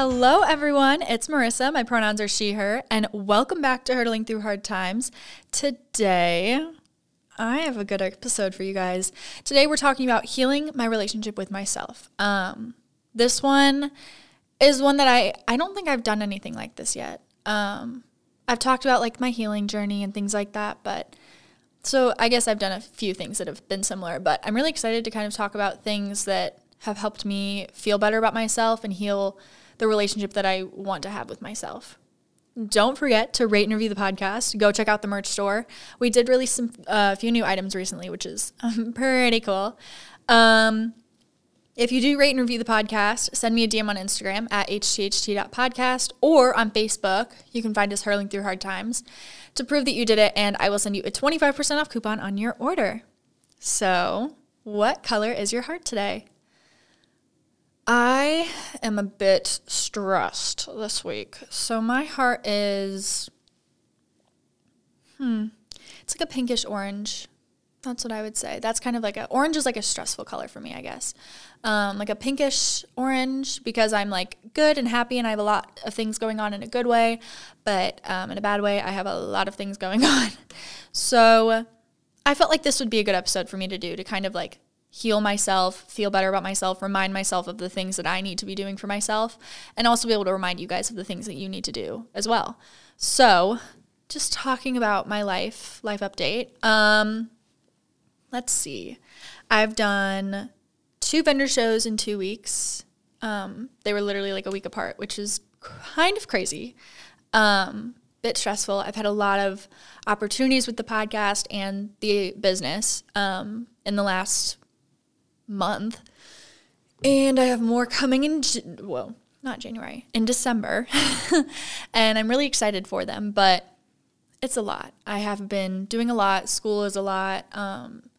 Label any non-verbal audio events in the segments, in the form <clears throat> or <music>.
Hello, everyone. It's Marissa. My pronouns are she, her, and welcome back to Hurdling Through Hard Times. Today, I have a good episode for you guys. Today, we're talking about healing my relationship with myself. Um, this one is one that I I don't think I've done anything like this yet. Um, I've talked about like my healing journey and things like that, but so I guess I've done a few things that have been similar. But I'm really excited to kind of talk about things that have helped me feel better about myself and heal the relationship that I want to have with myself. Don't forget to rate and review the podcast. Go check out the merch store. We did release a uh, few new items recently, which is um, <laughs> pretty cool. Um, if you do rate and review the podcast, send me a DM on Instagram at htht.podcast or on Facebook. You can find us Hurdling Through Hard Times to prove that you did it, and I will send you a 25% off coupon on your order. So, what color is your heart today? I am a bit stressed this week. So my heart is, hmm, it's like a pinkish orange. That's what I would say. That's kind of like a orange is like a stressful color for me, I guess. Um, like a pinkish orange because I'm like good and happy and I have a lot of things going on in a good way, but um, in a bad way, I have a lot of things <laughs> going on. So I felt like this would be a good episode for me to do to kind of like heal myself, feel better about myself, remind myself of the things that I need to be doing for myself, and also be able to remind you guys of the things that you need to do as well. So, just talking about my life, life update. Um, let's see. I've done two vendor shows in two weeks. Um, they were literally like a week apart, which is kind of crazy. Um, bit stressful. I've had a lot of opportunities with the podcast and the business um, in the last month. And I have more coming in, well, not January, in December. <laughs> and I'm really excited for them, but it's a lot. I have been doing a lot. School is a lot. Um,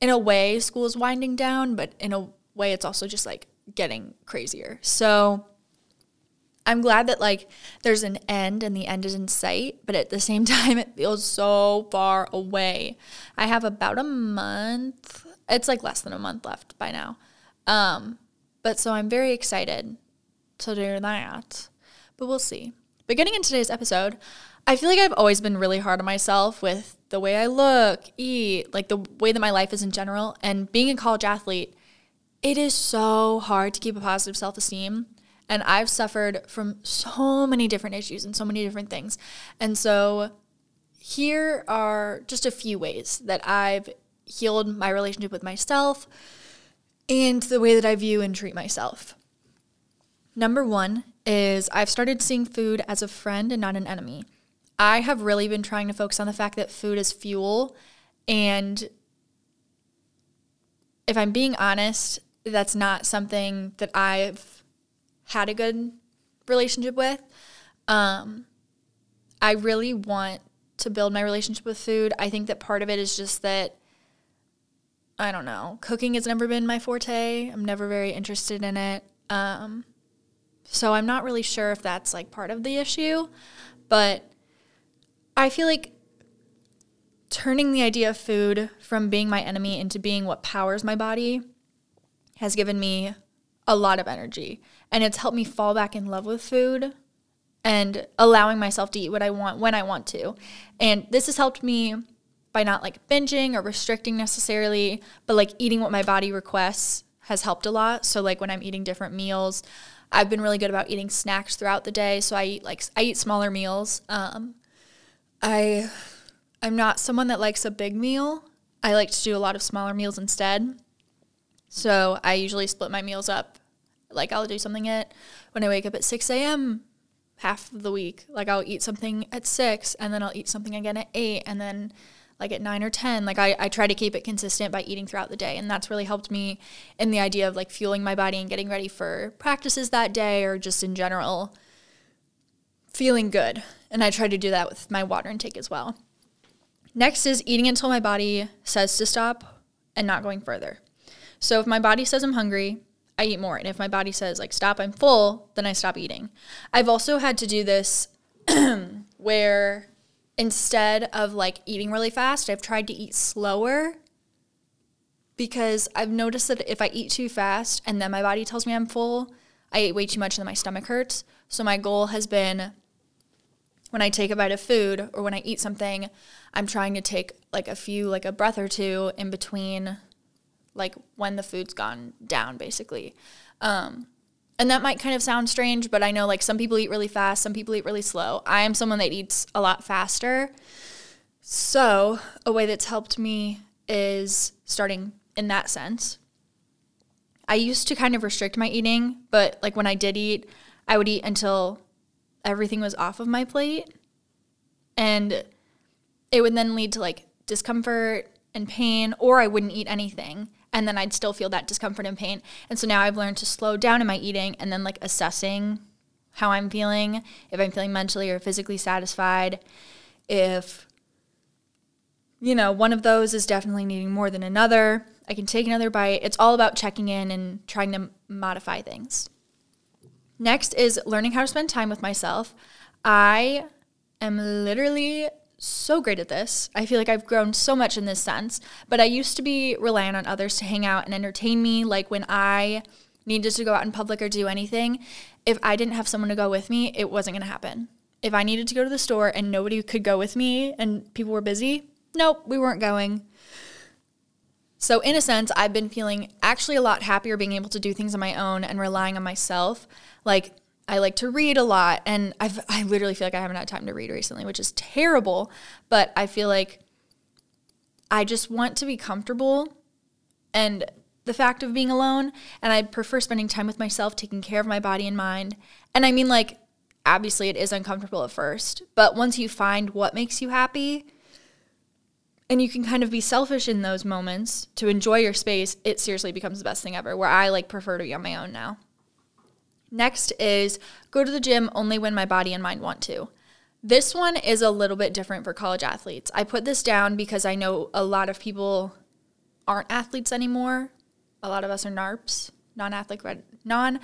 in a way, school is winding down, but in a way, it's also just like getting crazier. So I'm glad that like there's an end and the end is in sight, but at the same <laughs> time, it feels so far away. I have about a month it's like less than a month left by now. Um, but so I'm very excited to do that. But we'll see. But getting into today's episode, I feel like I've always been really hard on myself with the way I look, eat, like the way that my life is in general. And being a college athlete, it is so hard to keep a positive self esteem. And I've suffered from so many different issues and so many different things. And so here are just a few ways that I've healed my relationship with myself and the way that I view and treat myself. Number one is I've started seeing food as a friend and not an enemy. I have really been trying to focus on the fact that food is fuel. And if I'm being honest, that's not something that I've had a good relationship with. Um, I really want to build my relationship with food. I think that part of it is just that I don't know. Cooking has never been my forte. I'm never very interested in it. Um, so I'm not really sure if that's like part of the issue, but I feel like turning the idea of food from being my enemy into being what powers my body has given me a lot of energy and it's helped me fall back in love with food and allowing myself to eat what I want when I want to. And this has helped me by not like binging or restricting necessarily, but like eating what my body requests has helped a lot. So like when I'm eating different meals, I've been really good about eating snacks throughout the day. So I eat like I eat smaller meals. Um, I I'm not someone that likes a big meal. I like to do a lot of smaller meals instead. So I usually split my meals up. Like I'll do something at when I wake up at 6 a.m. half of the week. Like I'll eat something at six and then I'll eat something again at eight and then like at nine or 10. Like I, I try to keep it consistent by eating throughout the day. And that's really helped me in the idea of like fueling my body and getting ready for practices that day or just in general feeling good. And I try to do that with my water intake as well. Next is eating until my body says to stop and not going further. So if my body says I'm hungry, I eat more. And if my body says like stop, I'm full, then I stop eating. I've also had to do this <clears throat> where instead of like eating really fast, I've tried to eat slower because I've noticed that if I eat too fast and then my body tells me I'm full, I ate way too much and then my stomach hurts. So my goal has been when I take a bite of food or when I eat something, I'm trying to take like a few, like a breath or two in between, like when the food's gone down, basically. Um, and that might kind of sound strange, but I know like some people eat really fast, some people eat really slow. I am someone that eats a lot faster. So, a way that's helped me is starting in that sense. I used to kind of restrict my eating, but like when I did eat, I would eat until everything was off of my plate. And it would then lead to like discomfort and pain, or I wouldn't eat anything. And then I'd still feel that discomfort and pain. And so now I've learned to slow down in my eating and then like assessing how I'm feeling, if I'm feeling mentally or physically satisfied, if, you know, one of those is definitely needing more than another. I can take another bite. It's all about checking in and trying to modify things. Next is learning how to spend time with myself. I am literally so great at this. I feel like I've grown so much in this sense, but I used to be reliant on others to hang out and entertain me. Like when I needed to go out in public or do anything, if I didn't have someone to go with me, it wasn't going to happen. If I needed to go to the store and nobody could go with me and people were busy, nope, we weren't going. So, in a sense, I've been feeling actually a lot happier being able to do things on my own and relying on myself. Like, I like to read a lot and I've I literally feel like I haven't had time to read recently, which is terrible, but I feel like I just want to be comfortable and the fact of being alone and I prefer spending time with myself, taking care of my body and mind. And I mean like obviously it is uncomfortable at first, but once you find what makes you happy and you can kind of be selfish in those moments to enjoy your space, it seriously becomes the best thing ever where I like prefer to be on my own now. Next is go to the gym only when my body and mind want to. This one is a little bit different for college athletes. I put this down because I know a lot of people aren't athletes anymore. A lot of us are NARPs, non-athletic non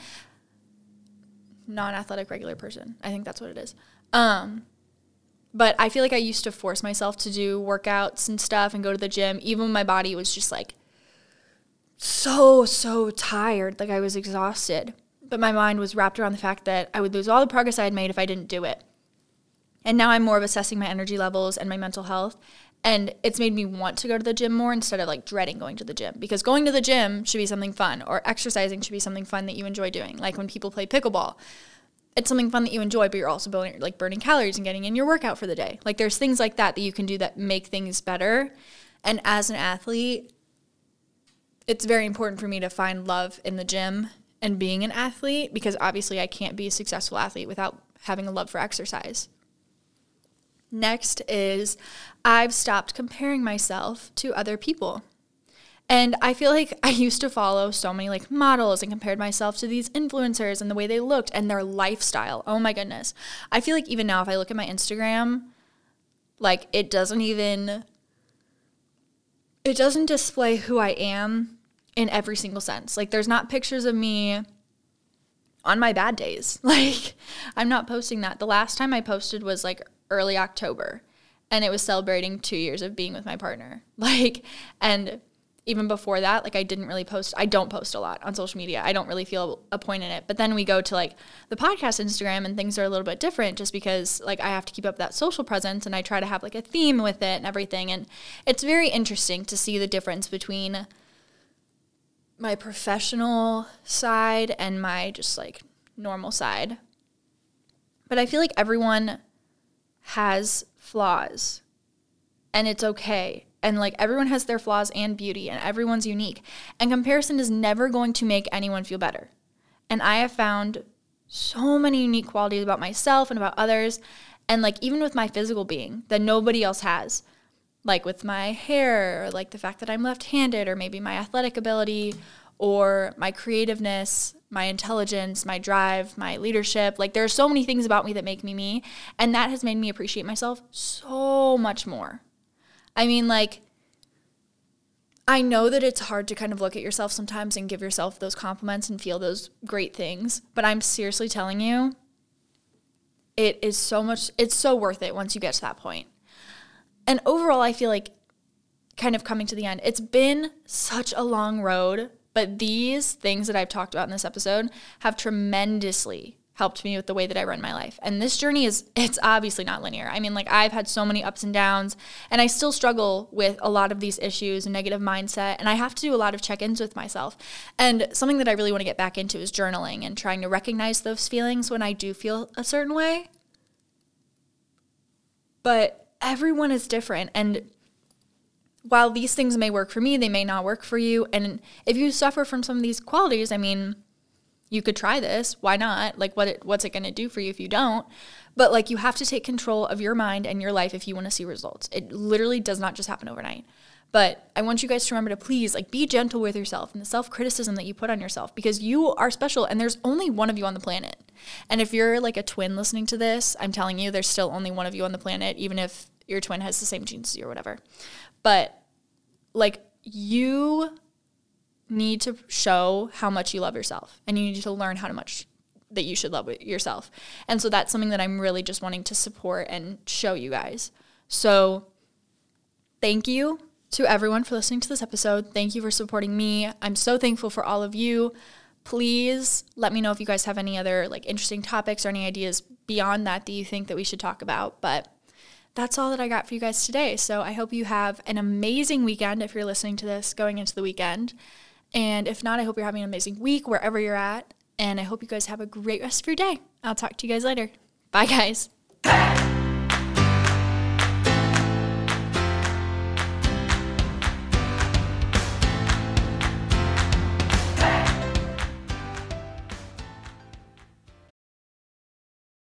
non-athletic regular person. I think that's what it is. Um, but I feel like I used to force myself to do workouts and stuff and go to the gym even when my body was just like so so tired, like I was exhausted but my mind was wrapped around the fact that I would lose all the progress I had made if I didn't do it. And now I'm more of assessing my energy levels and my mental health. And it's made me want to go to the gym more instead of like dreading going to the gym because going to the gym should be something fun or exercising should be something fun that you enjoy doing. Like when people play pickleball, it's something fun that you enjoy, but you're also burning, like burning calories and getting in your workout for the day. Like there's things like that that you can do that make things better. And as an athlete, it's very important for me to find love in the gym and being an athlete because obviously I can't be a successful athlete without having a love for exercise. Next is I've stopped comparing myself to other people. And I feel like I used to follow so many like models and compared myself to these influencers and the way they looked and their lifestyle. Oh my goodness. I feel like even now if I look at my Instagram, like it doesn't even it doesn't display who I am in every single sense. Like there's not pictures of me on my bad days. <laughs> Like I'm not posting that. The last time I posted was like early October and it was celebrating 2 years of being with my partner. <laughs> Like and even before that, like I didn't really post. I don't post a lot on social media. I don't really feel a point in it. But then we go to like the podcast Instagram and things are a little bit different just because like I have to keep up that social presence and I try to have like a theme with it and everything. And it's very interesting to see the difference between my professional side and my just like normal side. But I feel like everyone has flaws and it's okay. And like everyone has their flaws and beauty and everyone's unique. And comparison is never going to make anyone feel better. And I have found so many unique qualities about myself and about others and like even with my physical being that nobody else has like with my hair, or like the fact that I'm left handed, or maybe my athletic ability, or my creativeness, my intelligence, my drive, my leadership. Like there are so many things about me that make me me. And that has made me appreciate myself so much more. I mean, like, I know that it's hard to kind of look at yourself sometimes and give yourself those compliments and feel those great things. But I'm seriously telling you, it is so much, it's so worth it once you get to that point. And overall, I feel like kind of coming to the end, it's been such a long road, But these things that I've talked about in this episode have tremendously helped me with the way that I run my life. And this journey is it's obviously not linear. I mean, like I've had so many ups and downs and I still struggle with a lot of these issues and negative mindset and I have to do a lot of check-ins with myself. And something that I really want to get back into is journaling and trying to recognize those feelings when I do feel a certain way. But everyone is different and while these things may work for me, they may not work for you. And if you suffer from some of these qualities, I mean, you could try this. Why not? Like what it, what's it going to do for you if you don't? But like you have to take control of your mind and your life if you want to see results. It literally does not just happen overnight. But I want you guys to remember to please like be gentle with yourself and the self-criticism that you put on yourself because you are special and there's only one of you on the planet. And if you're like a twin listening to this, I'm telling you there's still only one of you on the planet even if your twin has the same genes as you or whatever. But like you need to show how much you love yourself and you need to learn how much that you should love yourself. And so that's something that I'm really just wanting to support and show you guys. So thank you to everyone for listening to this episode. Thank you for supporting me. I'm so thankful for all of you. Please let me know if you guys have any other like interesting topics or any ideas beyond that that you think that we should talk about. But that's all that I got for you guys today. So I hope you have an amazing weekend if you're listening to this going into the weekend. And if not, I hope you're having an amazing week wherever you're at. And I hope you guys have a great rest of your day. I'll talk to you guys later. Bye, guys.